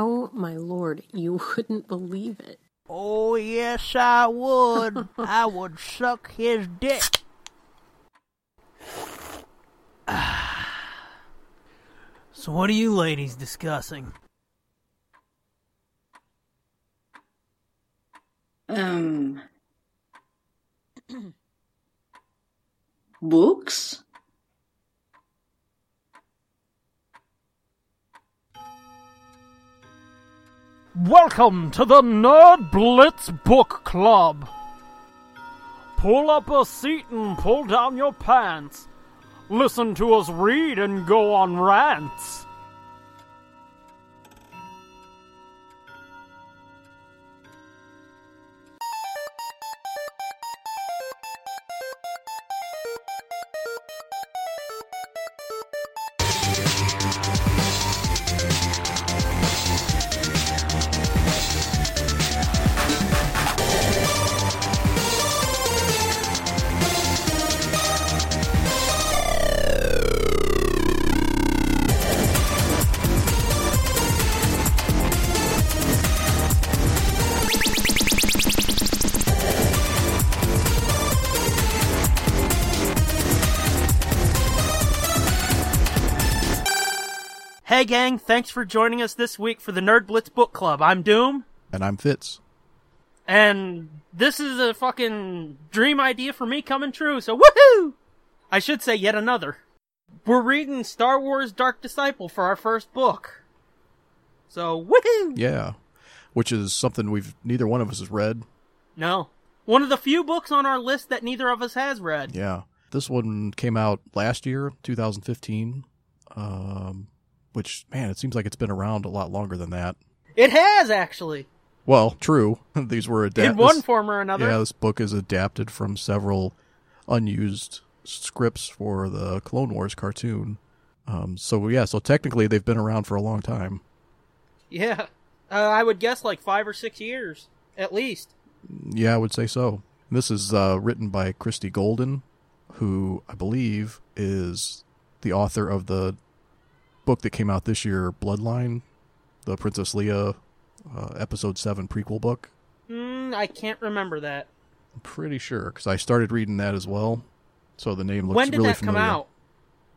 Oh my lord, you wouldn't believe it. Oh, yes, I would. I would suck his dick. so, what are you ladies discussing? Um. books? Welcome to the Nerd Blitz Book Club. Pull up a seat and pull down your pants. Listen to us read and go on rants. Hey, gang, thanks for joining us this week for the Nerd Blitz Book Club. I'm Doom, And I'm Fitz. and this is a fucking dream idea for me coming true, so woohoo! I should say yet another. We're reading Star Wars Dark Disciple for our first book. So, woohoo! Yeah. Which is something we've neither one of us has read. No. One of the few books on our list that neither of us has read. Yeah. This one came out last year, 2015. Um, which, man, it seems like it's been around a lot longer than that. It has, actually. Well, true. These were adapted In one form or another. Yeah, this book is adapted from several unused scripts for the Clone Wars cartoon. Um, so, yeah, so technically they've been around for a long time. Yeah. Uh, I would guess like five or six years, at least. Yeah, I would say so. This is uh, written by Christie Golden, who I believe is the author of the book that came out this year, Bloodline, the Princess Leia uh, Episode 7 prequel book. Mm, I can't remember that. I'm pretty sure, because I started reading that as well. So the name looks when did really that familiar. come out?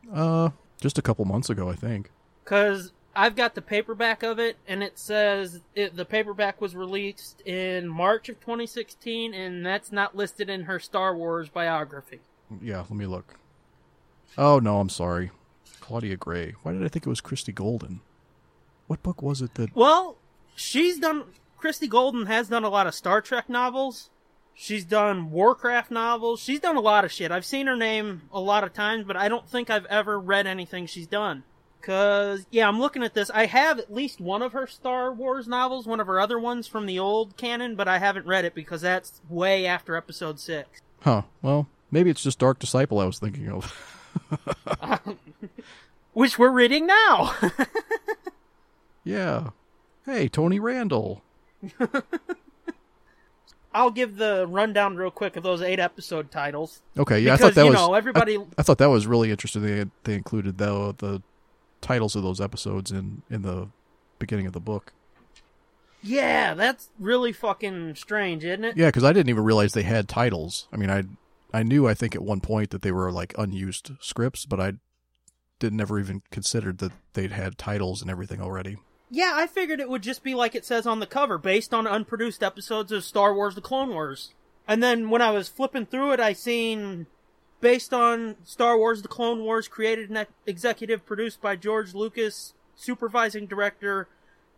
Uh, just a couple months ago, I think. Because I've got the paperback of it, and it says it, the paperback was released in March of 2016, and that's not listed in her Star Wars biography. Yeah, let me look. Oh, no, I'm sorry. Claudia Gray. Why did I think it was Christie Golden? What book was it that. Well, she's done. Christie Golden has done a lot of Star Trek novels. She's done Warcraft novels. She's done a lot of shit. I've seen her name a lot of times, but I don't think I've ever read anything she's done. Cause, yeah, I'm looking at this. I have at least one of her Star Wars novels, one of her other ones from the old canon, but I haven't read it because that's way after episode six. Huh, well, maybe it's just Dark Disciple I was thinking of. Which we're reading now! Yeah. Hey, Tony Randall. I'll give the rundown real quick of those eight episode titles. Okay, yeah, Because, I thought that you was know, everybody- I, I thought that was really interesting. They they included the the titles of those episodes in in the beginning of the book. Yeah, that's really fucking strange, isn't it? Yeah, because I didn't even realize they had titles. I mean, I I knew I think at one point that they were like unused scripts, but I did never even considered that they'd had titles and everything already. Yeah, I figured it would just be like it says on the cover, based on unproduced episodes of Star Wars The Clone Wars. And then when I was flipping through it, I seen based on Star Wars The Clone Wars, created and executive produced by George Lucas, supervising director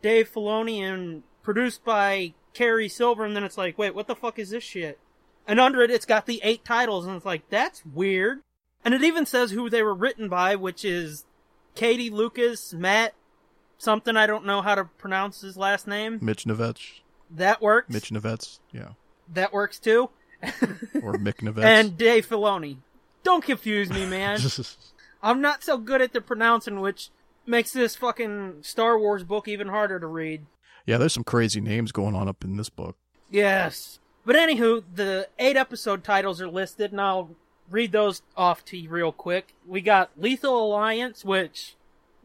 Dave Filoni, and produced by Cary Silver. And then it's like, wait, what the fuck is this shit? And under it, it's got the eight titles, and it's like, that's weird. And it even says who they were written by, which is Katie Lucas, Matt something I don't know how to pronounce his last name. Mitch Nevets, That works. Mitch Nevets, yeah, That works too. or Mick Nevets. and Dave Filoni. Don't confuse me, man. I'm not so good at the pronouncing, which makes this fucking Star Wars book even harder to read. yeah, there's some crazy names going on up in this book. Yes. But anywho, the eight episode titles are listed, and I'll read those off to you real quick. We got Lethal Alliance, which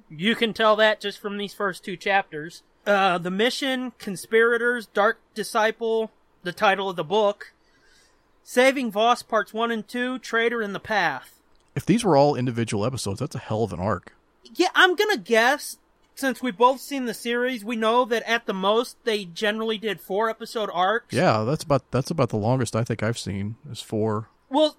you can tell that just from these first two chapters. Uh, the mission, conspirators, dark disciple, the title of the book, saving Vos parts one and two, traitor in the path. If these were all individual episodes, that's a hell of an arc. Yeah, I'm gonna guess since we've both seen the series, we know that at the most they generally did four episode arcs. Yeah, that's about that's about the longest I think I've seen is four. Well,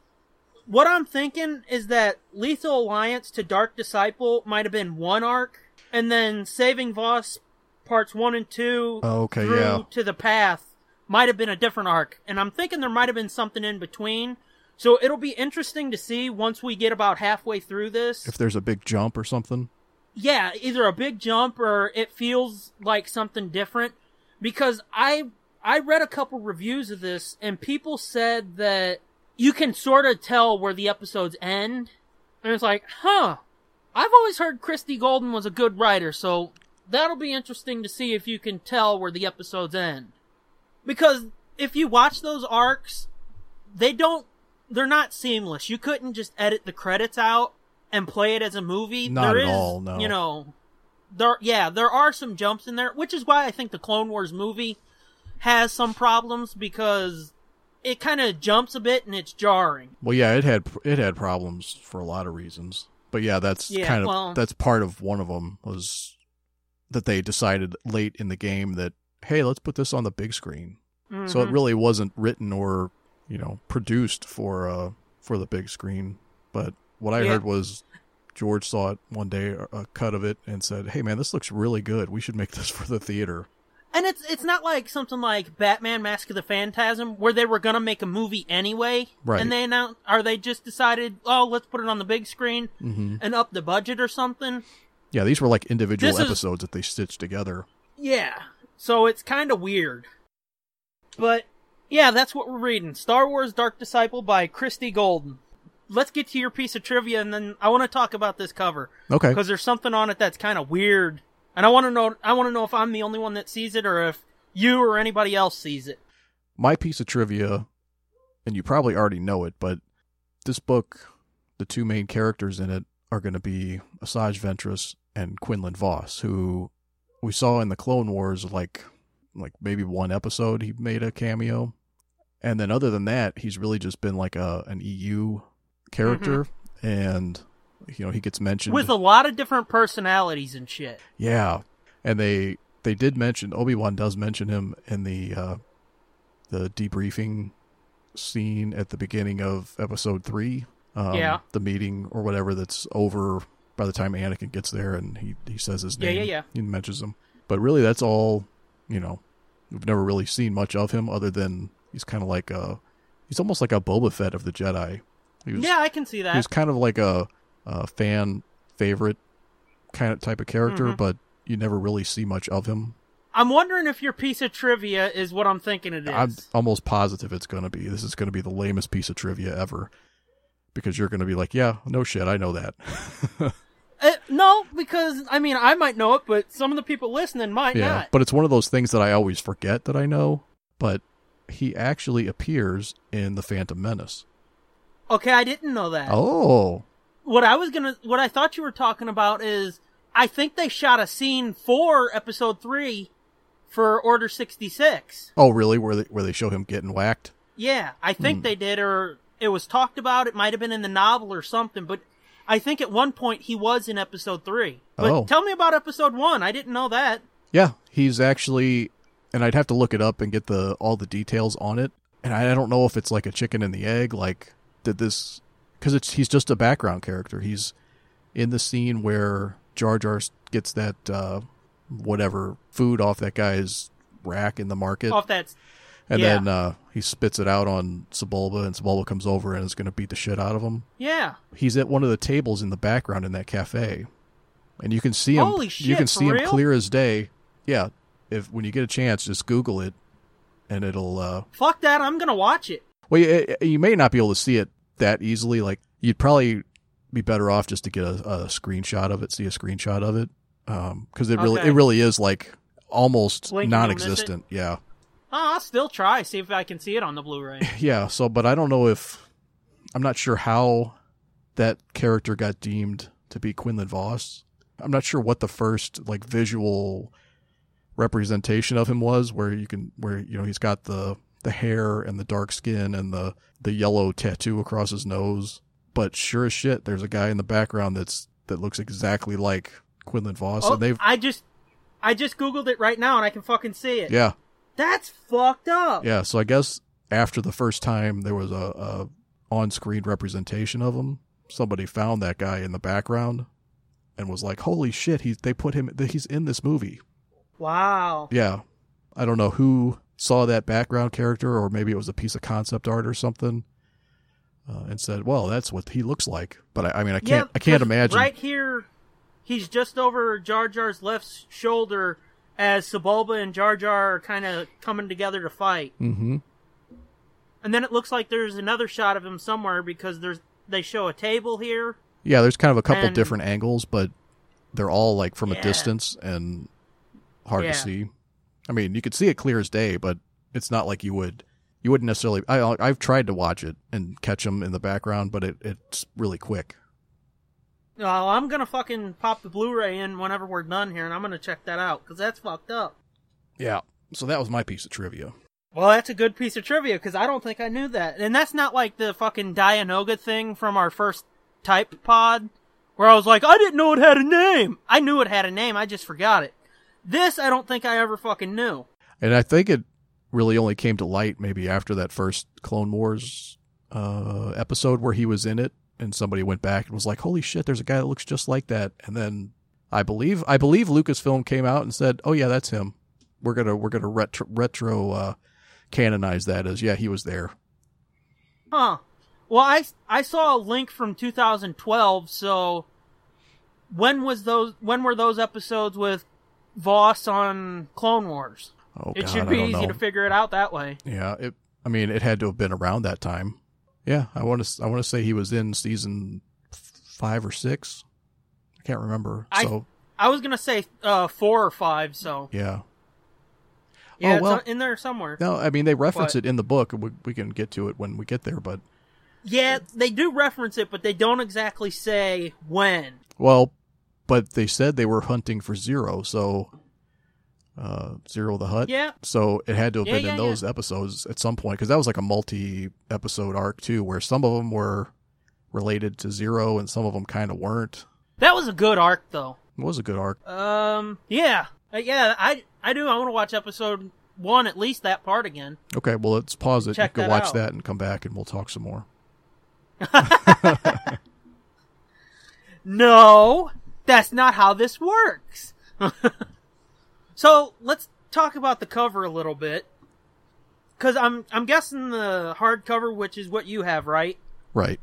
what I'm thinking is that Lethal Alliance to Dark Disciple might have been one arc, and then Saving Vos parts one and two Oh, okay, through yeah. to the path might have been a different arc. And I'm thinking there might have been something in between. So it'll be interesting to see once we get about halfway through this. If there's a big jump or something. Yeah, either a big jump or it feels like something different. Because I I read a couple reviews of this and people said that you can sort of tell where the episodes end. And it's like, huh. I've always heard Christie Golden was a good writer, so that'll be interesting to see if you can tell where the episodes end. Because if you watch those arcs, they don't they're not seamless. You couldn't just edit the credits out and play it as a movie. Not There at is, all, no. You know, there yeah, there are some jumps in there, which is why I think the Clone Wars movie has some problems because it kind of jumps a bit and it's jarring. Well, yeah, it had it had problems for a lot of reasons. But yeah, that's Yeah, kind of well- that's part of one of them was that they decided late in the game that hey, let's put this on the big screen. So it Mhm. really wasn't written or, you know, produced for uh for the big screen. But what I Yeah. heard was George saw it one day, a cut of it, and said, "Hey, man, this looks really good. We should make this for the theater." And it's it's not like something like Batman: Mask of the Phantasm where they were gonna make a movie anyway, Right. And they announced, or they just decided, oh, let's put it on the big screen hmm and up the budget or something. Yeah, these were like individual This is- episodes that they stitched together. Yeah, so it's kind of weird. But yeah, that's what we're reading: Star Wars: Dark Disciple by Christie Golden. Let's get to your piece of trivia, and then I want to talk about this cover Okay. because there's something on it that's kind of weird, and I want to know. I want to know if I'm the only one that sees it, or if you or anybody else sees it. my piece of trivia, and you probably already know it, but this book, the two main characters in it are going to be Asajj Ventress and Quinlan Vos, who we saw in the Clone Wars, like like maybe one episode he made a cameo, and then other than that, he's really just been like a an EU character, and you know he gets mentioned with a lot of different personalities and shit. yeah, and they they did mention Obi Wan does mention him in the uh, the debriefing scene at the beginning of Episode three. Um, Yeah. the meeting or whatever that's over by the time Anakin gets there, and he he says his name. Yeah, yeah, yeah. He mentions him, but really that's all. You know, we've never really seen much of him other than he's kind of like a he's almost like a Boba Fett of the Jedi. Was, Yeah, I can see he that. was kind of like a, a fan favorite kind of type of character, Mhm. but you never really see much of him. I'm wondering if your piece of trivia is what I'm thinking it is. I'm almost positive it's going to be. This is going to be the lamest piece of trivia ever. Because you're going to be like, yeah, no shit, I know that. Uh, no, because I mean I might know it, but some of the people listening might yeah, not. but it's one of those things that I always forget that I know. But he actually appears in the Phantom Menace. Okay, I didn't know that. Oh, What I was gonna, what I thought you were talking about is, I think they shot a scene for episode three for Order sixty six. oh, really? Where they where they show him getting whacked? Yeah, I Hmm. think they did, or it was talked about. It might have been in the novel or something, but I think at one point he was in episode three. But Oh. tell me about episode one. I didn't know that. Yeah, he's actually, and I'd have to look it up and get the all the details on it. And I, I don't know if it's like a chicken and the egg. Like, did this? Because it's he's just a background character. He's in the scene where Jar Jar gets that uh, whatever food off that guy's rack in the market, Off that, and yeah. then uh, he spits it out on Sebulba, and Sebulba comes over and is going to beat the shit out of him. yeah. He's at one of the tables in the background in that cafe, and you can see him. Holy shit, you can see him real? clear as day. Yeah, if when you get a chance, just Google it, and it'll. uh Fuck that. I'm gonna watch it. Well, you, you may not be able to see it that easily. Like you'd probably be better off just to get a, a screenshot of it, see a screenshot of it, um, because it really Okay. it really is like almost Blink and you'll miss it? non-existent. Yeah, Oh, I'll still try. See if I can see it on the Blu-ray. yeah. So, but I don't know if I'm not sure how that character got deemed to be Quinlan Vos. I'm not sure what the first like visual representation of him was, where you can where you know he's got the the hair and the dark skin and the the yellow tattoo across his nose. But sure as shit, there's a guy in the background that's that looks exactly like Quinlan Vos, Oh, and they've I just, I just googled it right now and I can fucking see it. yeah That's fucked up. yeah. So I guess after the first time there was a, a on screen representation of him, somebody found that guy in the background and was like, "Holy shit! He they put him he's in this movie." Wow. Yeah. I don't know who saw that background character, or maybe it was a piece of concept art or something, uh, and said, "Well, that's what he looks like." But I, I mean, I can't, Yeah, I can't imagine. Right here, he's just over Jar Jar's left shoulder as Sebulba and Jar Jar are kind of coming together to fight. Mm-hmm. And then it looks like there's another shot of him somewhere because there's they show a table here. Yeah, there's kind of a couple And- different angles, but they're all like from a distance and hard Yeah. to see. I mean, you could see it clear as day, but it's not like you would. You wouldn't necessarily. I, I've tried to watch it and catch them in the background, but it, it's really quick. Oh, I'm gonna fucking pop the Blu-ray in whenever we're done here, and I'm gonna check that out because that's fucked up. Yeah. So that was my piece of trivia. Well, that's a good piece of trivia because I don't think I knew that, and that's not like the fucking Dianoga thing from our first type pod, where I was like, I didn't know it had a name. I knew it had a name, I just forgot it. This, I don't think I ever fucking knew. And I think it really only came to light maybe after that first Clone Wars uh, episode where he was in it, and somebody went back and was like, "Holy shit, there's a guy that looks just like that." And then I believe I believe Lucasfilm came out and said, "Oh yeah, that's him. We're gonna we're gonna retro, retro uh, canonize that as yeah he was there." Huh. Well, I I saw a link from 2012. So when was those? When were those episodes with Vos on Clone Wars? Oh it god, should be easy know. to figure it out that way. yeah, it. I mean, it had to have been around that time. Yeah, I want to I want to say he was in season five or six. I can't remember. I- so I was gonna say uh, four or five. So yeah. yeah, Oh, well. it's in there somewhere. No, I mean they reference What? it in the book. We, we can get to it when we get there, but Yeah, they do reference it, but they don't exactly say when. well, but they said they were hunting for Ziro, so uh, Ziro the Hutt. Yeah, So it had to have Yeah, been yeah, in those episodes at some point because that was like a multi-episode arc too, where some of them were related to Ziro and some of them kind of weren't. that was a good arc though. It was a good arc. Um, yeah, Uh, yeah, I I do. I want to watch episode one at least that part again. Okay, well let's pause it. Check you can watch out. that and come back and we'll talk some more. No, that's not how this works. so let's talk about the cover a little bit, because I'm I'm guessing the hardcover, which is what you have, right? Right.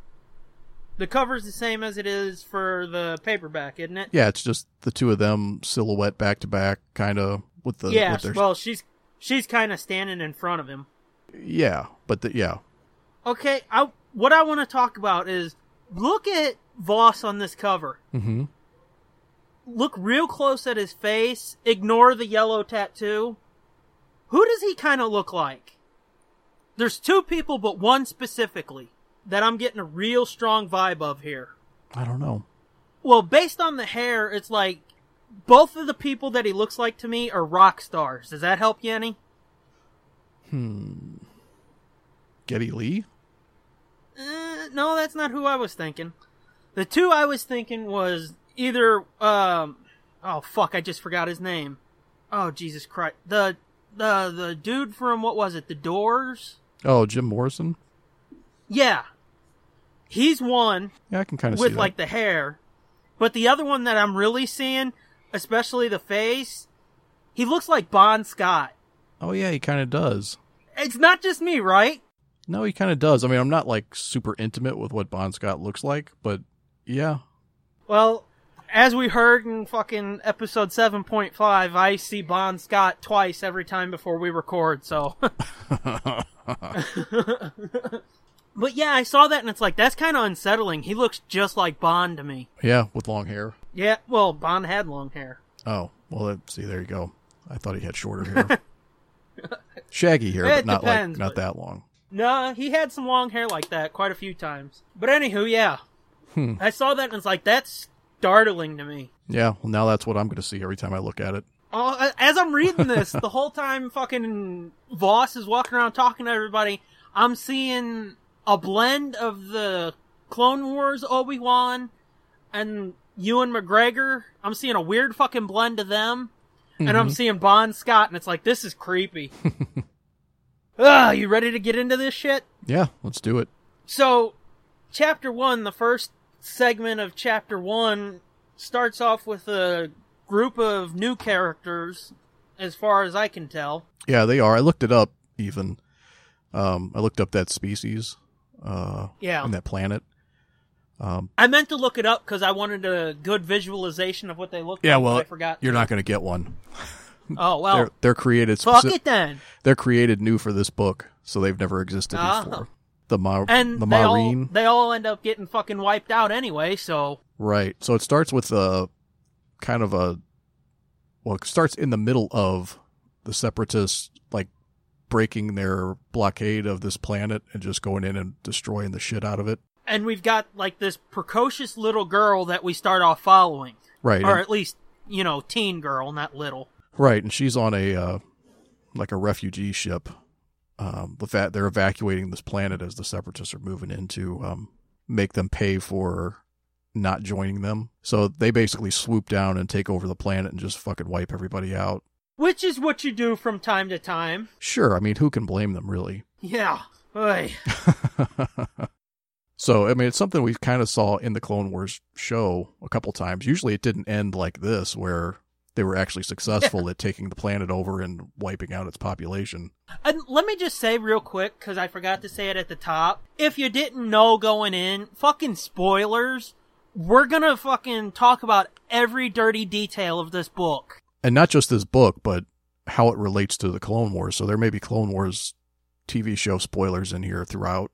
The cover's the same as it is for the paperback, isn't it? Yeah, it's just the two of them silhouette back to back, kind of with the yeah. with their Well, she's she's kind of standing in front of him. yeah, but the, yeah, Okay, I what I want to talk about is look at Vos on this cover. mm-hmm. Look real close at his face. Ignore the yellow tattoo. Who does he kind of look like? There's two people, but one specifically that I'm getting a real strong vibe of here. I don't know. Well, based on the hair, it's like both of the people that he looks like to me are rock stars. Does that help you any? Hmm. Geddy Lee. Uh, no, that's not who I was thinking. The two I was thinking was either um oh fuck, I just forgot his name. Oh Jesus Christ. The the the dude from what was it? The Doors? Oh, Jim Morrison. Yeah. He's one Yeah, I can kind of see with like the hair. But the other one that I'm really seeing, especially the face, he looks like Bon Scott. oh yeah, he kind of does. It's not just me, right? No, he kind of does. I mean, I'm not like super intimate with what Bon Scott looks like, but yeah, Well, as we heard in fucking episode 7.5, I see Bon Scott twice every time before we record, so. but yeah, I saw that and it's like, that's kind of unsettling. He looks just like Bon to me. yeah, with long hair. Yeah, well, Bon had long hair. Oh, well, that, see, there you go. I thought he had shorter hair, shaggy hair, It but not depends, like not but- that long. No, he had some long hair like that quite a few times. But anywho, yeah. Hmm. I saw that and it's like, that's startling to me. Yeah, well, now that's what I'm going to see every time I look at it. Oh, as I'm reading this, the whole time fucking Vos is walking around talking to everybody, I'm seeing a blend of the Clone Wars Obi Wan and Ewan McGregor. I'm seeing a weird fucking blend of them, and I'm mm-hmm. seeing Bon Scott, and it's like this is creepy. Ugh, you ready to get into this shit? Yeah, let's do it. So, chapter one, the first segment of chapter one, starts off with a group of new characters, as far as I can tell. Yeah, they are. I looked it up even. Um, I looked up that species, uh, Yeah. and that planet. I meant to look it up because I wanted a good visualization of what they look Yeah, like. well, but I forgot. you're not going to get one. Oh well, they're they're created. fuck speci- it then. They're created new for this book, so they've never existed Ah. before. The Ma- And the they all, Marine, they all end up getting fucking wiped out anyway. So right? So it starts with a kind of a well, it starts in the middle of the separatists like breaking their blockade of this planet and just going in and destroying the shit out of it. and we've got like this precocious little girl that we start off following, Right. or and- at least you know teen girl, not little. Right, and she's on a uh, like a refugee ship. Um, with that, they're evacuating this planet as the separatists are moving in to um, make them pay for not joining them. So they basically swoop down and take over the planet and just fucking wipe everybody out. Which is what you do from time to time. Sure, I mean, who can blame them, really? Yeah. So, I mean, it's something we kind of saw in the Clone Wars show a couple times. Usually, it didn't end like this, where they were actually successful at taking the planet over and wiping out its population. And let me just say real quick, because I forgot to say it at the top. If you didn't know going in, fucking spoilers. We're gonna fucking talk about every dirty detail of this book. and not just this book, but how it relates to the Clone Wars. So there may be Clone Wars TV show spoilers in here throughout.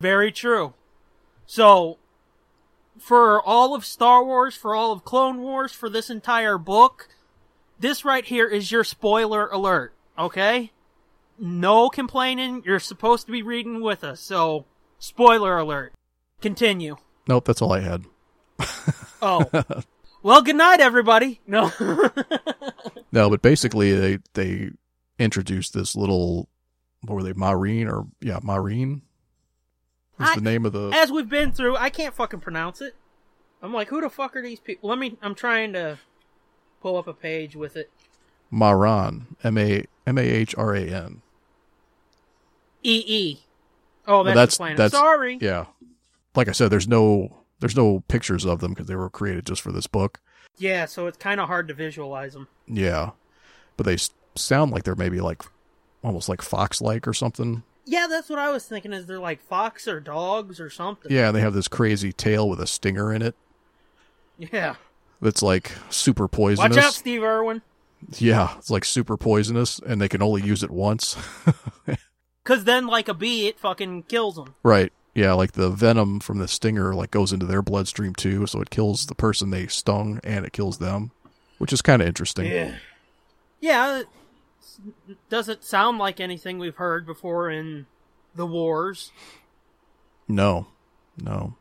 Very true. So, for all of Star Wars, for all of Clone Wars, for this entire book, this right here is your spoiler alert, okay? No complaining, you're supposed to be reading with us, so, spoiler alert. Continue. Nope, that's all I had. Oh. well, good night, everybody. No. No, but basically they they introduced this little what were they Marine or yeah Marine was I- the name of the As we've been through, I can't fucking pronounce it. I'm like, who the fuck are these people? Let me, I'm trying to pull up a page with it. Maran M A M A H R A N. EE. Oh, that's, that's the planet. that's Sorry. Yeah, like I said, there's no there's no pictures of them because they were created just for this book. Yeah, so it's kind of hard to visualize them. Yeah, but they sound like they're maybe like almost like fox like or something. Yeah, that's what I was thinking. Is they're like fox or dogs or something? Yeah, they have this crazy tail with a stinger in it Yeah. that's like super poisonous. Watch out, Steve Irwin. Yeah, it's like super poisonous, and they can only use it once. Because then, like a bee, it fucking kills them. right. Yeah, like the venom from the stinger like goes into their bloodstream too, so it kills the person they stung and it kills them, which is kind of interesting. Yeah. Yeah. It doesn't sound like anything we've heard before in the wars. No, no.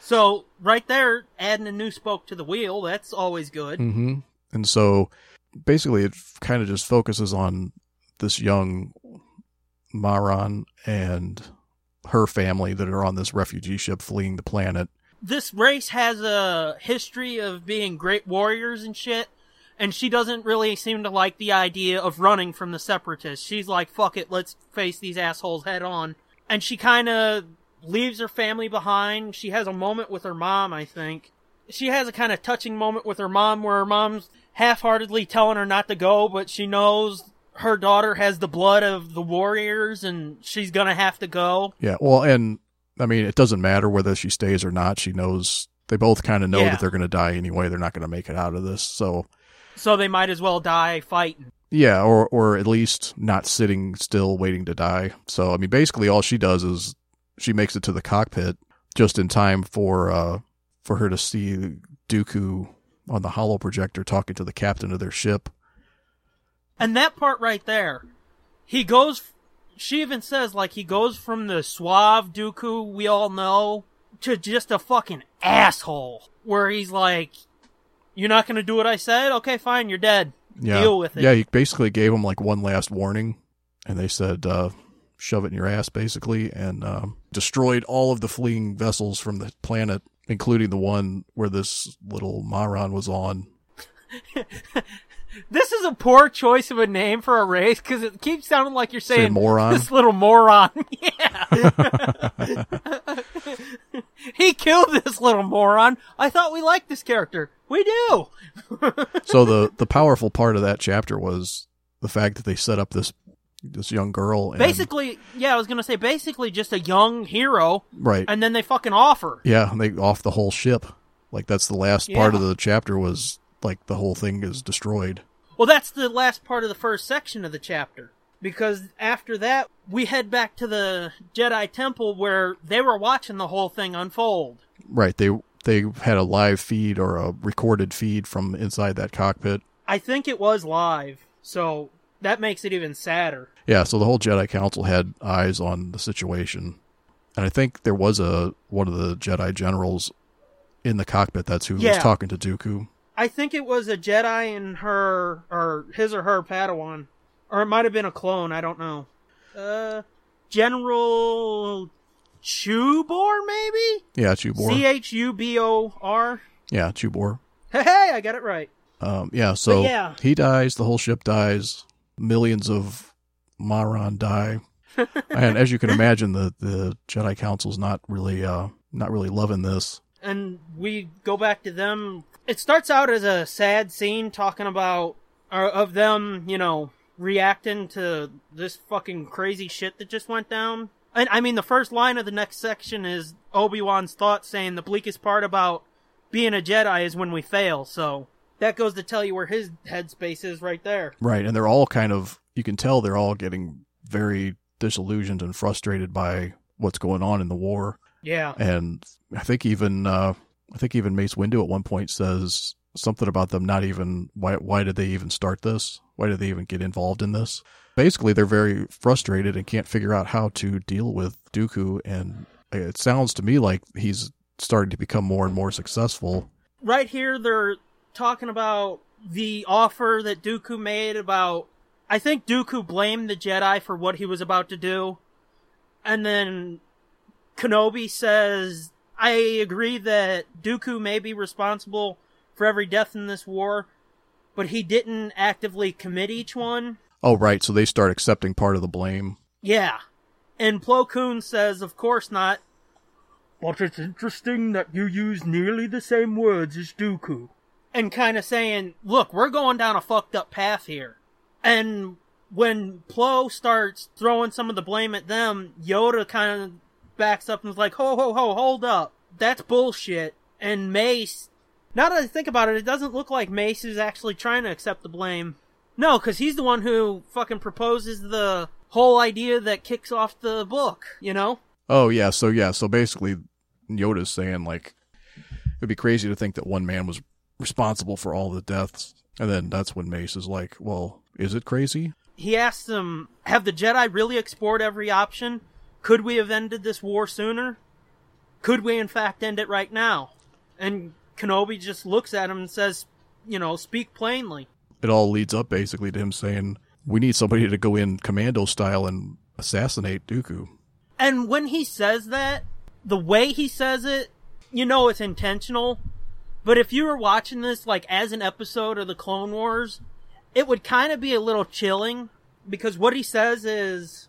So right there, adding a new spoke to the wheel. That's always good. hmm And so basically, it kind of just focuses on this young Mahran and her family that are on this refugee ship fleeing the planet. This race has a history of being great warriors and shit. And she doesn't really seem to like the idea of running from the separatists. She's like, fuck it, let's face these assholes head on. And she kind of leaves her family behind. She has a moment with her mom, I think. She has a kind of touching moment with her mom where her mom's half-heartedly telling her not to go, but she knows her daughter has the blood of the warriors and she's gonna have to go. Yeah, well, and I mean, it doesn't matter whether she stays or not. She knows they both kind of know Yeah. that they're going to die anyway. They're not going to make it out of this. So, So they might as well die fighting. yeah, or or at least not sitting still waiting to die. So, I mean, basically, all she does is she makes it to the cockpit just in time for uh for her to see Dooku on the holo projector talking to the captain of their ship. And that part right there, he goes. She even says like he goes from the suave Dooku we all know to just a fucking asshole, where he's like, "You're not gonna do what I said? Okay, fine, you're dead." yeah. deal with it. Yeah, he basically gave them like one last warning, and they said, uh, "Shove it in your ass," basically, and um, destroyed all of the fleeing vessels from the planet, including the one where this little Mahran was on. This is a poor choice of a name for a race because it keeps sounding like you're Say saying moron. this little moron. yeah. he killed this little moron. I thought we liked this character. We do. so the the powerful part of that chapter was the fact that they set up this this young girl. And, Basically, yeah, I was gonna say basically just a young hero, right? and then they fucking offer. yeah, they off the whole ship. Like that's the last part of the chapter was like the whole thing is destroyed. Well, that's the last part of the first section of the chapter. Because after that, we head back to the Jedi Temple where they were watching the whole thing unfold. Right. They they had a live feed or a recorded feed from inside that cockpit. I think it was live, so that makes it even sadder. Yeah, so the whole Jedi Council had eyes on the situation. And I think there was a one of the Jedi generals in the cockpit that's who was talking to Dooku. I think it was a Jedi and her, or his or her Padawan. Or it might have been a clone, I don't know. Uh, General Chubor, maybe? Yeah, Chubor. C H U B O R? yeah, Chubor. Hey, hey, I got it right. Um, yeah, so yeah. he dies, the whole ship dies, millions of Maron die. and as you can imagine, the, the Jedi Council's not really uh not really loving this. And we go back to them. It starts out as a sad scene talking about uh, of them, you know, reacting to this fucking crazy shit that just went down. And I mean, the first line of the next section is Obi Wan's thoughts saying the bleakest part about being a Jedi is when we fail. So that goes to tell you where his headspace is right there. Right, and they're all kind of you can tell they're all getting very disillusioned and frustrated by what's going on in the war. Yeah. And I think even uh I think even Mace Windu at one point says something about them not even why why did they even start this? Why did they even get involved in this? Basically, they're very frustrated and can't figure out how to deal with Dooku and it sounds to me like he's starting to become more and more successful. right here they're talking about the offer that Dooku made about I think Dooku blamed the Jedi for what he was about to do. And then Kenobi says, I agree that Dooku may be responsible for every death in this war, but he didn't actively commit each one. Oh, right, so they start accepting part of the blame. Yeah. And Plo Koon says, of course not. But it's interesting that you use nearly the same words as Dooku. And kind of saying, look, we're going down a fucked up path here. And when Plo starts throwing some of the blame at them, Yoda kind of backs up and is like, ho, ho, ho, hold up. That's bullshit. And Mace, now that I think about it, it doesn't look like Mace is actually trying to accept the blame. No, because he's the one who fucking proposes the whole idea that kicks off the book, you know? Oh yeah, so yeah, so basically Yoda's saying like it'd be crazy to think that one man was responsible for all the deaths. And then that's when Mace is like, Well, is it crazy? He asks them, have the Jedi really explored every option? Could we have ended this war sooner? Could we in fact end it right now? And Kenobi just looks at him and says, you know, speak plainly. It all leads up basically to him saying, We need somebody to go in commando style and assassinate Dooku. And when he says that, the way he says it, you know it's intentional. But if you were watching this like as an episode of the Clone Wars, it would kind of be a little chilling because what he says is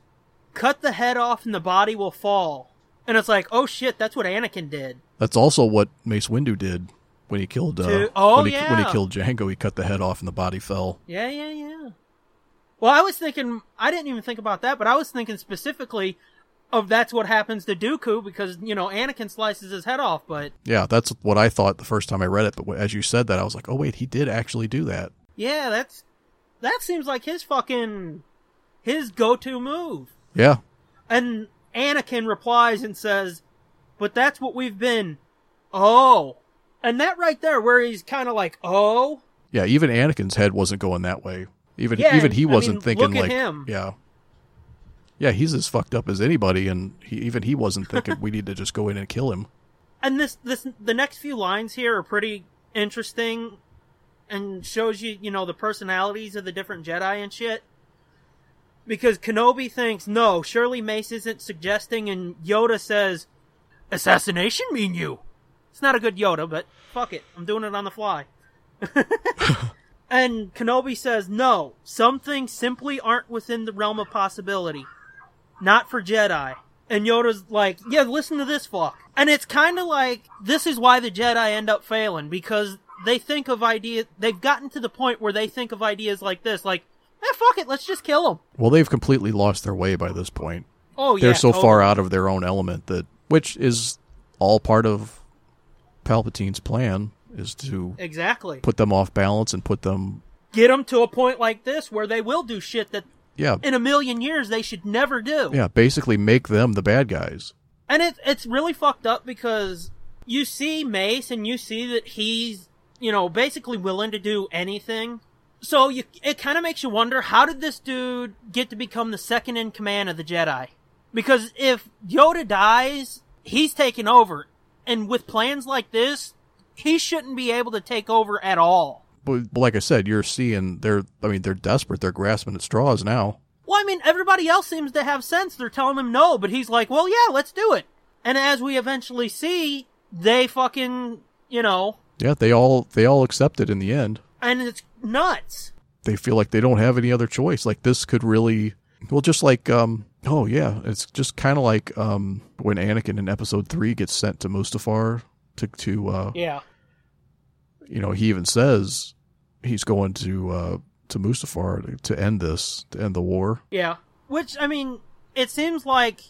cut the head off and the body will fall. And it's like, "Oh shit, that's what Anakin did." That's also what Mace Windu did when he killed uh, To- oh, when, he, when he killed Jango, he cut the head off and the body fell. Yeah, yeah, yeah. Well, I was thinking I didn't even think about that, but I was thinking specifically of that's what happens to Dooku because, you know, Anakin slices his head off, but Yeah, that's what I thought the first time I read it, but as you said that I was like, "Oh wait, he did actually do that." Yeah, that's that seems like his fucking his go-to move. Yeah. And Anakin replies and says, "But that's what we've been." Oh. And that right there where he's kind of like, "Oh." Yeah, even Anakin's head wasn't going that way. Even Yeah, even he wasn't mean, thinking like him. yeah. Yeah, he's as fucked up as anybody and he, even he wasn't thinking we need to just go in and kill him. And this this the next few lines here are pretty interesting and shows you, you know, the personalities of the different Jedi and shit. Because Kenobi thinks, no, surely Mace isn't suggesting, and Yoda says, assassination mean you? It's not a good Yoda, but fuck it. I'm doing it on the fly. and Kenobi says, no, some things simply aren't within the realm of possibility. Not for Jedi. And Yoda's like, yeah, listen to this fuck. And it's kind of like, this is why the Jedi end up failing, because they think of ideas, they've gotten to the point where they think of ideas like this, like, eh, fuck it, let's just kill them. Well, they've completely lost their way by this point. Oh, yeah. They're so totally. far out of their own element that, which is all part of Palpatine's plan, is to Exactly. put them off balance and put them, Get them to a point like this where they will do shit that yeah, in a million years they should never do. yeah, basically make them the bad guys. And it, it's really fucked up because you see Mace and you see that he's, you know, basically willing to do anything. So you, it kind of makes you wonder, how did this dude get to become the second in command of the Jedi? Because if Yoda dies, he's taking over. And with plans like this, he shouldn't be able to take over at all. But, but like I said, you're seeing they're, I mean, they're desperate. They're grasping at straws now. Well, I mean, everybody else seems to have sense. They're telling him no, but he's like, well, yeah, let's do it. And as we eventually see, they fucking, you know, Yeah, they all, they all accept it in the end. and it's nuts. they feel like they don't have any other choice. Like this could really, well, just like, um, oh yeah, it's just kind of like um when Anakin in Episode Three gets sent to Mustafar to to uh, Yeah. you know, he even says he's going to uh to Mustafar to, to end this, to end the war. Yeah. Which, I mean, it seems like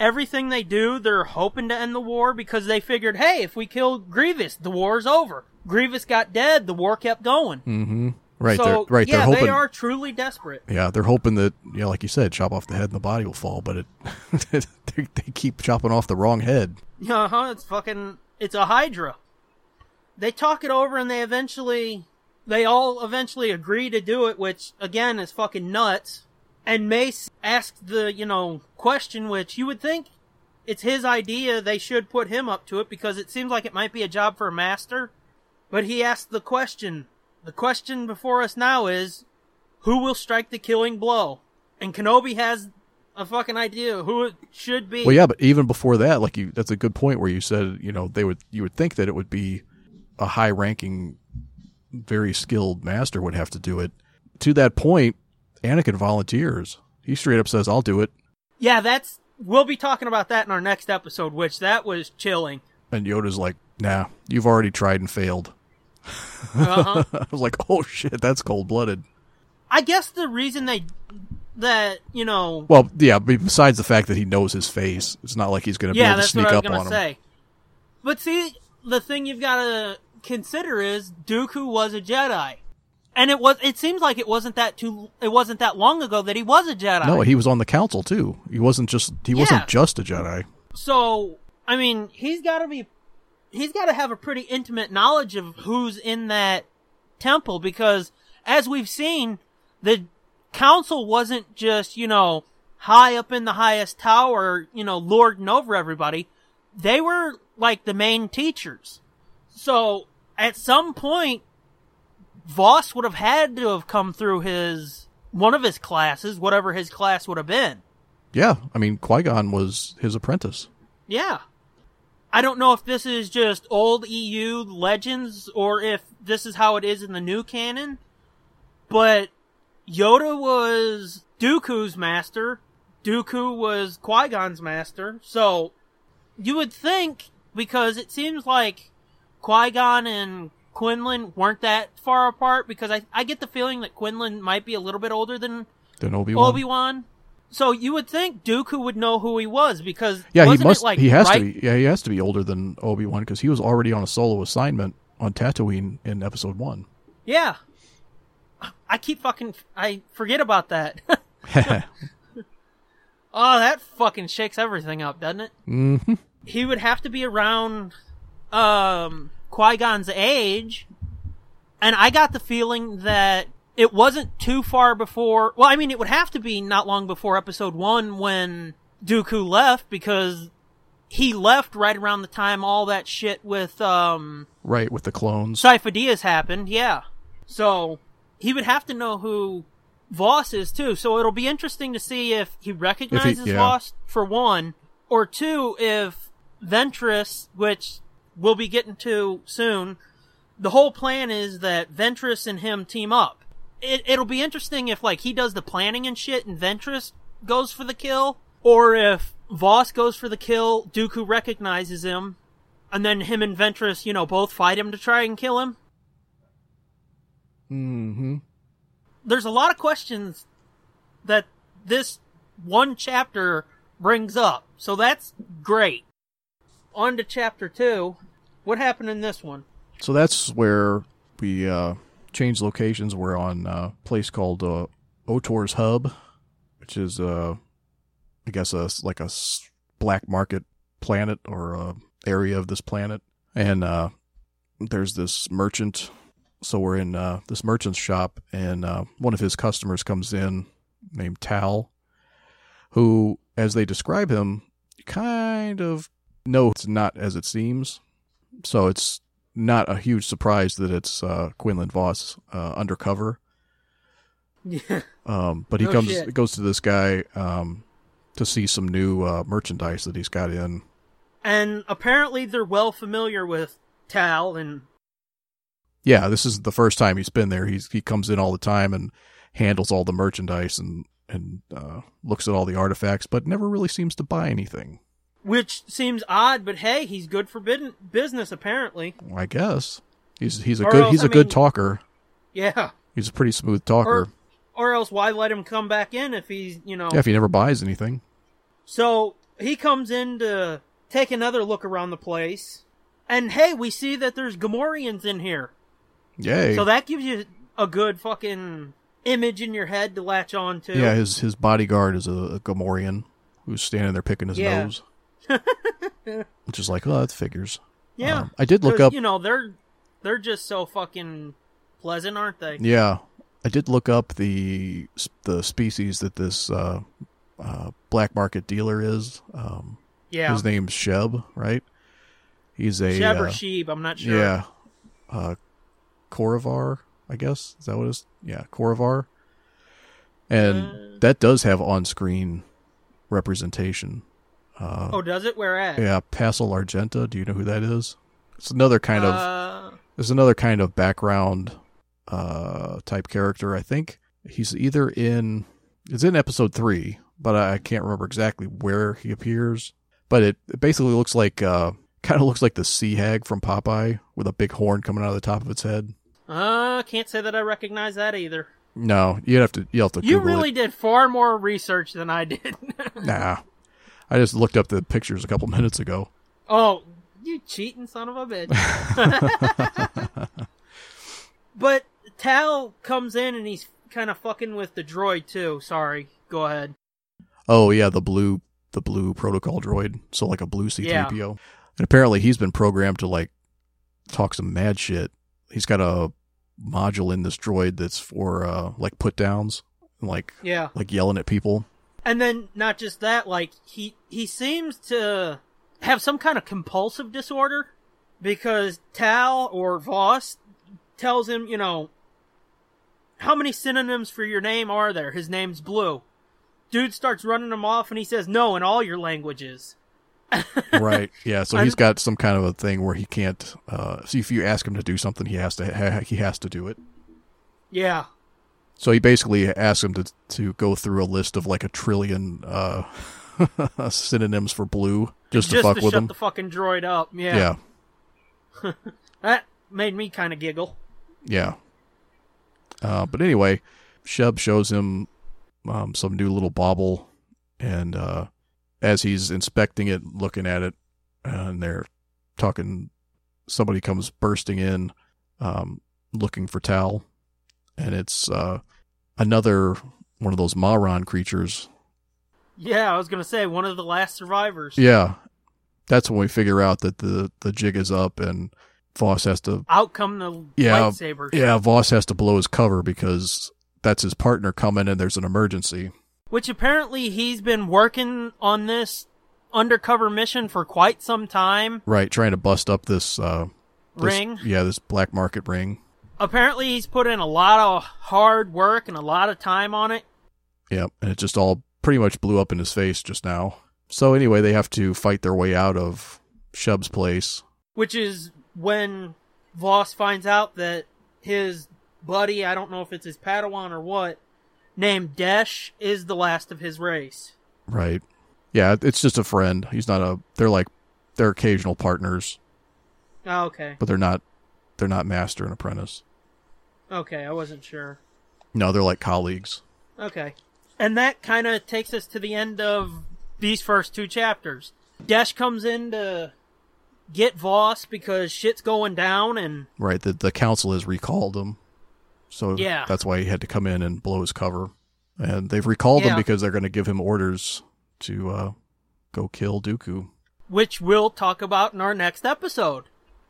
everything they do, they're hoping to end the war because they figured, hey, if we kill Grievous, the war's over. Grievous got dead, the war kept going. Mm-hmm. Right, so, they're right. yeah, they're hoping. they are truly desperate. Yeah, they're hoping that, you know, like you said, chop off the head and the body will fall, but it they, they keep chopping off the wrong head. Uh huh. It's fucking. It's a Hydra. They talk it over and they eventually. They all eventually agree to do it, which again is fucking nuts. And Mace asked the, you know, question, which you would think it's his idea. They should put him up to it because it seems like it might be a job for a master. But he asked the question. The question before us now is, who will strike the killing blow? And Kenobi has a fucking idea who it should be. Well, yeah, but even before that, like you, that's a good point where you said, you know, they would, you would think that it would be a high-ranking, very skilled master would have to do it. To that point, Anakin volunteers. He straight up says, "I'll do it," Yeah, that's we'll be talking about that in our next episode, which that was chilling. and Yoda's like, "Nah, you've already tried and failed." Uh-huh. I was like, "Oh shit, that's cold-blooded." I guess the reason they that you know Well, yeah, besides the fact that he knows his face, it's not like he's going to yeah, be able to sneak what I was up on him. say. But see, the thing you've got to consider is Dooku was a Jedi, and it was it seems like it wasn't that too it wasn't that long ago that he was a Jedi. No, he was on the council too. He wasn't just he Yeah. wasn't just a Jedi. So, I mean, he's got to be, he's got to have a pretty intimate knowledge of who's in that temple because, as we've seen, the council wasn't just, you know, high up in the highest tower, you know, lording over everybody. They were like the main teachers. So, at some point, Vos would have had to have come through his, one of his classes, whatever his class would have been. Yeah, I mean Qui Gon was his apprentice. Yeah. I don't know if this is just old EU legends or if this is how it is in the new canon, but Yoda was Dooku's master. Dooku was Qui Gon's master. So you would think, because it seems like Qui Gon and Quinlan weren't that far apart, because I, I get the feeling that Quinlan might be a little bit older than Then Obi Wan. So you would think Dooku would know who he was because Yeah, he must. like, he has right- to be. Yeah, he has to be older than Obi Wan because he was already on a solo assignment on Tatooine in Episode One. Yeah. I keep fucking I forget about that. oh, that fucking shakes everything up, doesn't it? hmm He would have to be around um Qui Gon's age, and I got the feeling that it wasn't too far before. Well, I mean, it would have to be not long before Episode One when Dooku left, because he left right around the time all that shit with um Right, with the clones. Cypher happened, yeah. So he would have to know who Vos is too. So it'll be interesting to see if he recognizes yeah. Vos for one, or two, if Ventress, which we'll be getting to soon, the whole plan is that Ventress and him team up. It, it'll be interesting if like he does the planning and shit and Ventress goes for the kill, or if Vos goes for the kill, Dooku recognizes him, and then him and Ventress, you know, both fight him to try and kill him. Mm-hmm. There's a lot of questions that this one chapter brings up, so that's great. On to chapter two. What happened in this one? So that's where we uh, changed locations. We're on a place called uh, Otor's Hub, which is, uh, I guess, a, like a black market planet or a area of this planet. And uh, there's this merchant. So we're in uh, this merchant's shop, and uh, one of his customers comes in named Tal, who, as they describe him, kind of know it's not as it seems. So it's not a huge surprise that it's uh, Quinlan Vos uh, undercover. Yeah. Um, but he No comes shit. goes to this guy um, to see some new uh, merchandise that he's got in. And apparently they're well familiar with Tal and Yeah, this is the first time he's been there. He's he comes in all the time and handles all the merchandise and and uh, looks at all the artifacts, but never really seems to buy anything. Which seems odd, but hey, he's good for business apparently. I guess he's he's a Or good else, he's a I good mean- talker. Yeah. He's a pretty smooth talker. Or or else why let him come back in if he's, you know. yeah, if he never buys anything. So he comes in to take another look around the place. And hey, we see that there's Gamorreans in here. Yay! So that gives you a good fucking image in your head to latch on to. Yeah, his his bodyguard is a, a Gamorrean who's standing there picking his Yeah. nose. Which is like, oh, that figures. Yeah. Um, I did look up. You know, they're they're just so fucking pleasant, aren't they? Yeah, I did look up the the species that this uh, uh, black market dealer is. Um, Yeah. His name's Sheb, right? He's a Sheb or uh, Sheeb, I'm not sure. yeah, uh, Koorivar, I guess. Is that what it is? Yeah, Koorivar. And Uh. that does have on-screen representation. Uh, Oh, does it? Where at? Yeah, Passel Argente. Do you know who that is? It's another kind of Uh, it's another kind of background uh type character. I think he's either in it's in episode three, but I, I can't remember exactly where he appears. But it, it basically looks like uh kind of looks like the sea hag from Popeye with a big horn coming out of the top of its head. uh, can't say that I recognize that either. No, you'd have to you have to You Google really it. did far more research than I did. Nah, I just looked up the pictures a couple minutes ago. oh, you cheating son of a bitch. but Tal comes in and he's kind of fucking with the droid too. Sorry, go ahead. Oh yeah, the blue the blue protocol droid. So like a blue C3PO. And apparently he's been programmed to like talk some mad shit. He's got a module in this droid that's for uh like put downs like Yeah. like yelling at people. And then not just that, like he he seems to have some kind of compulsive disorder because Tal or Vos tells him, you know, how many synonyms for your name are there? His name's Blue. Dude starts running him off and he says, "No, in all your languages." right. Yeah, so he's got some kind of a thing where he can't uh see if you ask him to do something he has to ha- he has to do it. Yeah. So he basically asks him to to go through a list of like a trillion uh synonyms for blue just, to fuck to with shut him. the fucking droid up. Yeah. yeah. That made me kind of giggle. Yeah. Uh, but anyway, Shub shows him um, some new little bauble, and uh, as he's inspecting it, looking at it, and they're talking, somebody comes bursting in, um, looking for Tal, and it's uh, another one of those Mahran creatures. Yeah, I was gonna say one of the last survivors. Yeah, that's when we figure out that the the jig is up, and Vos has to Out come the Yeah, lightsabers. Yeah, Vos has to blow his cover because that's his partner coming and there's an emergency. Which apparently he's been working on this undercover mission for quite some time. Right, trying to bust up this uh this- Ring. Yeah, this black market ring. Apparently, he's put in a lot of hard work and a lot of time on it. Yep, and it just all pretty much blew up in his face just now. So anyway, they have to fight their way out of Shub's place. Which is when Vos finds out that his buddy, I don't know if it's his Padawan or what, named Desh, is the last of his race. Right. Yeah, it's just a friend. He's not a they're like they're occasional partners, Oh, okay. but they're not they're not master and apprentice. Okay, I wasn't sure. No, they're like colleagues. Okay. And that kind of takes us to the end of these first two chapters. Desh comes in to get Vos because shit's going down and Right. The the council has recalled him. So Yeah. that's why he had to come in and blow his cover. And they've recalled him Yeah. because they're going to give him orders to uh, go kill Dooku. which we'll talk about in our next episode.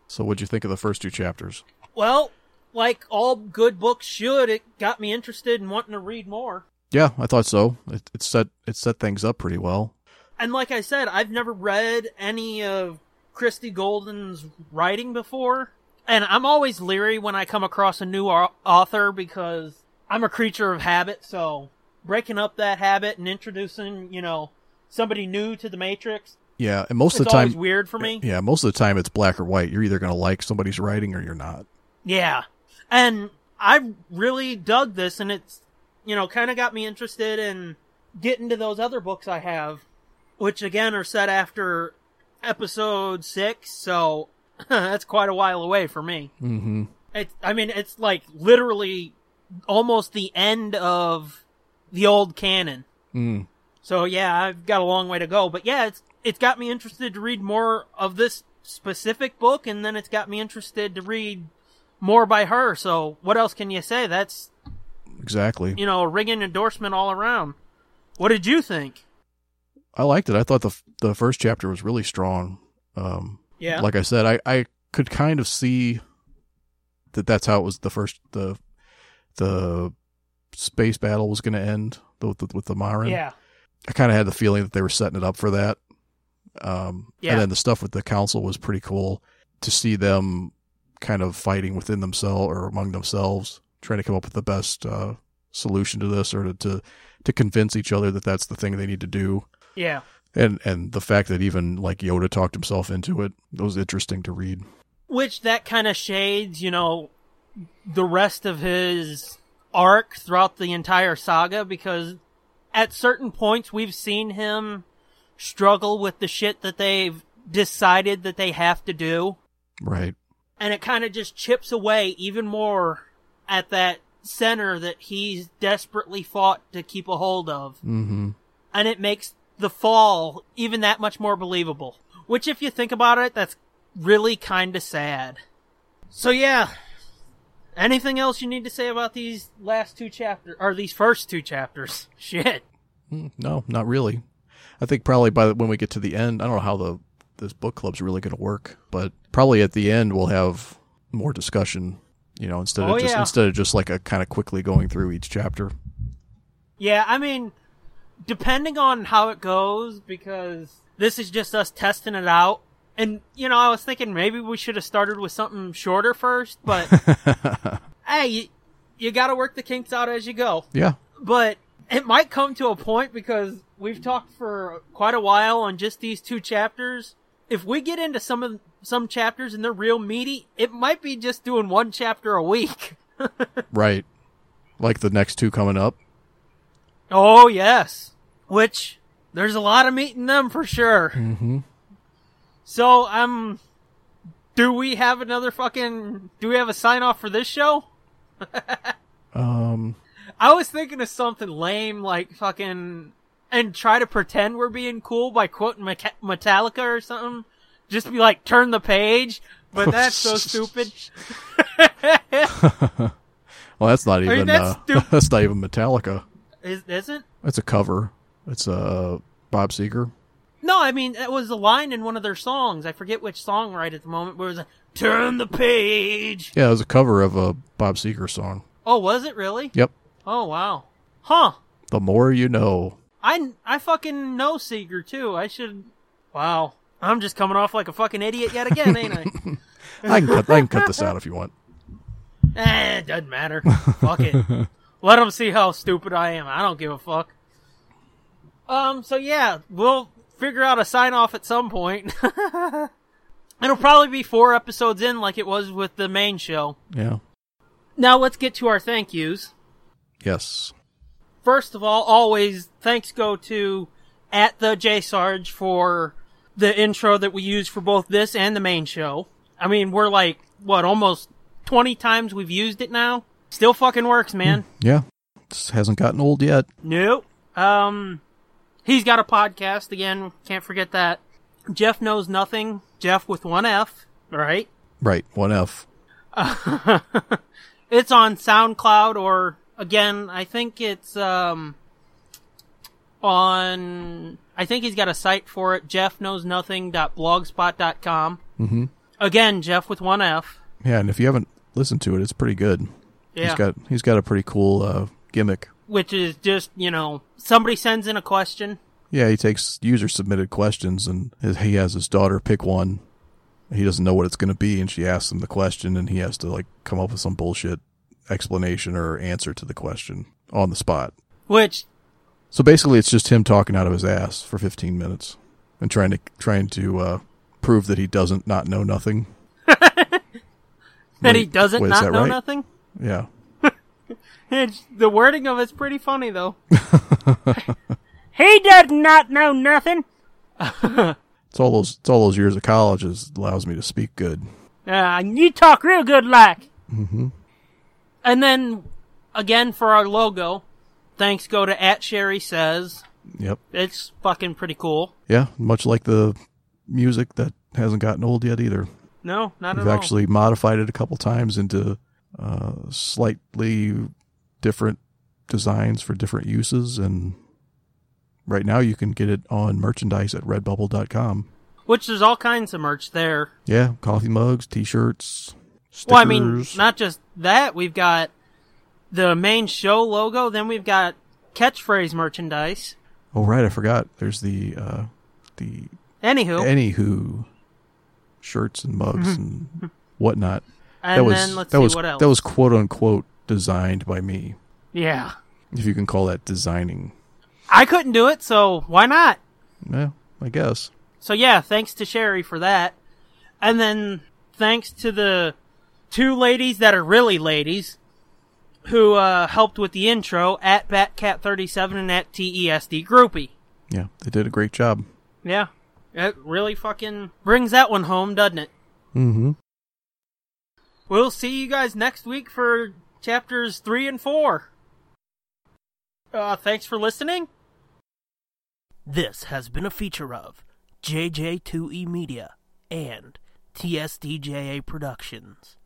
So what'd you think of the first two chapters? Well, like all good books should, it got me interested in wanting to read more. Yeah, I thought so. It, it set it set things up pretty well. And like I said, I've never read any of Christie Golden's writing before. And I'm always leery when I come across a new author because I'm a creature of habit. So breaking up that habit and introducing, you know, somebody new to the Matrix, Yeah, and most it's of the time, weird for me. yeah, most of the time it's black or white. You're either going to like somebody's writing or you're not. Yeah. And I really dug this and it's, you know, kind of got me interested in getting to those other books I have, which again are set after episode six. So that's quite a while away for me. Mm-hmm. It, I mean, it's like literally almost the end of the old canon. Mm. So yeah, I've got a long way to go, but yeah, it's it's got me interested to read more of this specific book, and then it's got me interested to read more by her. So what else can you say? That's Exactly. you know a ringing endorsement all around. What did you think? I liked it. I thought the the first chapter was really strong. Um, Yeah, like I said, I, I could kind of see that that's how it was the first the the space battle was going to end with the, with the Mahran. yeah, I kind of had the feeling that they were setting it up for that. Um, Yeah. and then the stuff with the council was pretty cool to see them kind of fighting within themselves or among themselves, trying to come up with the best uh, solution to this or to, to to convince each other that that's the thing they need to do. yeah. And and the fact that even like Yoda talked himself into it, it was interesting to read. Which that kind of shades, you know, the rest of his arc throughout the entire saga because at certain points we've seen him struggle with the shit that they've decided that they have to do. Right. And it kind of just chips away even more at that center that he's desperately fought to keep a hold of. Mm-hmm. And it makes the fall even that much more believable. Which, if you think about it, that's really kind of sad. So, yeah. Anything else you need to say about these last two chapters, or these first two chapters? Shit. Mm, No, not really. I think probably by the, when we get to the end, I don't know how the this book club's really going to work, but probably at the end we'll have more discussion. You know, instead Oh, of just yeah. instead of just like a kind of quickly going through each chapter. Yeah, I mean, depending on how it goes, because this is just us testing it out. And, you know, I was thinking maybe we should have started with something shorter first, but hey, you, you gotta work the kinks out as you go. Yeah, But it might come to a point because we've talked for quite a while on just these two chapters. If we get into some of some chapters and they're real meaty, it might be just doing one chapter a week. right. Like the next two coming up. Oh yes, which there's a lot of meat in them for sure. Mm-hmm. So um, do we have another fucking? Do we have a sign off for this show? Um. I was thinking of something lame like fucking and try to pretend we're being cool by quoting Metallica or something. Just be like, turn the page. But that's so stupid. Well, that's not even. that's uh, stu- that's not even Metallica. Is, isn't? That's a cover. It's uh, Bob Seger. No, I mean, it was a line in one of their songs. I forget which song right at the moment, where it was like, turn the page. Yeah, it was a cover of a Bob Seger song. Oh, was it really? Yep. Oh, wow. Huh. The more you know. I, I fucking know Seger too. I should Wow. I'm just coming off like a fucking idiot yet again, ain't I? I can cut. I can cut this out if you want. eh, it doesn't matter. Fuck it. Let them see how stupid I am. I don't give a fuck. Um, so yeah, we'll figure out a sign off at some point. It'll probably be four episodes in like it was with the main show. Yeah. Now let's get to our thank yous. Yes. First of all, always thanks go to at the J Sarge for the intro that we use for both this and the main show. I mean, we're like, what, almost 20 times we've used it now? Still fucking works, man. Yeah. This hasn't gotten old yet. Nope. Um, he's got a podcast again. Can't forget that. Jeff knows nothing. Jeff with one F, right? Right. One F. It's on SoundCloud or again, I think it's um on I think he's got a site for it, jeff jeffknowsnothing.blogspot.com. Mm-hmm. Again, Jeff with one F. Yeah, and if you haven't listened to it, it's pretty good. Yeah. He's got he's got a pretty cool uh, gimmick. which is just, you know, somebody sends in a question. Yeah, he takes user submitted questions and his, he has his daughter pick one. He doesn't know what it's going to be, and she asks him the question, and he has to like come up with some bullshit explanation or answer to the question on the spot. Which So basically, it's just him talking out of his ass for 15 minutes and trying to trying to uh, prove that he doesn't not know nothing. that he doesn't wait, not that know right? nothing. Yeah, It's, the wording of it's pretty funny though. he does not know nothing. it's all those it's all those years of college is allows me to speak good. Uh, you talk real good, like. Mm-hmm. And then again for our logo, thanks go to at Sherry says. Yep. It's fucking pretty cool. Yeah, much like the music that hasn't gotten old yet either. No, not at all. We've at all. actually modified it a couple times into uh, slightly different designs for different uses, and right now you can get it on merchandise at Redbubble.com. Which there's all kinds of merch there. Yeah, coffee mugs, T-shirts, stickers. Well, I mean, not just that. We've got the main show logo. Then we've got catchphrase merchandise. oh right, I forgot. There's the uh, the Anywho, anywho shirts and mugs and whatnot. and that was then let's that see was what else. that was quote unquote designed by me, yeah. if you can call that designing. I couldn't do it, so why not? Yeah, I guess. So yeah, thanks to Sherry for that. And then thanks to the two ladies that are really ladies who uh, helped with the intro at Batcat37 and at TESD Groupie. Yeah, they did a great job. Yeah. It really fucking brings that one home, doesn't it? Mm-hmm. We'll see you guys next week for chapters 3 and 4. Uh, thanks for listening. This has been a feature of JJ2E Media and TSDJA Productions.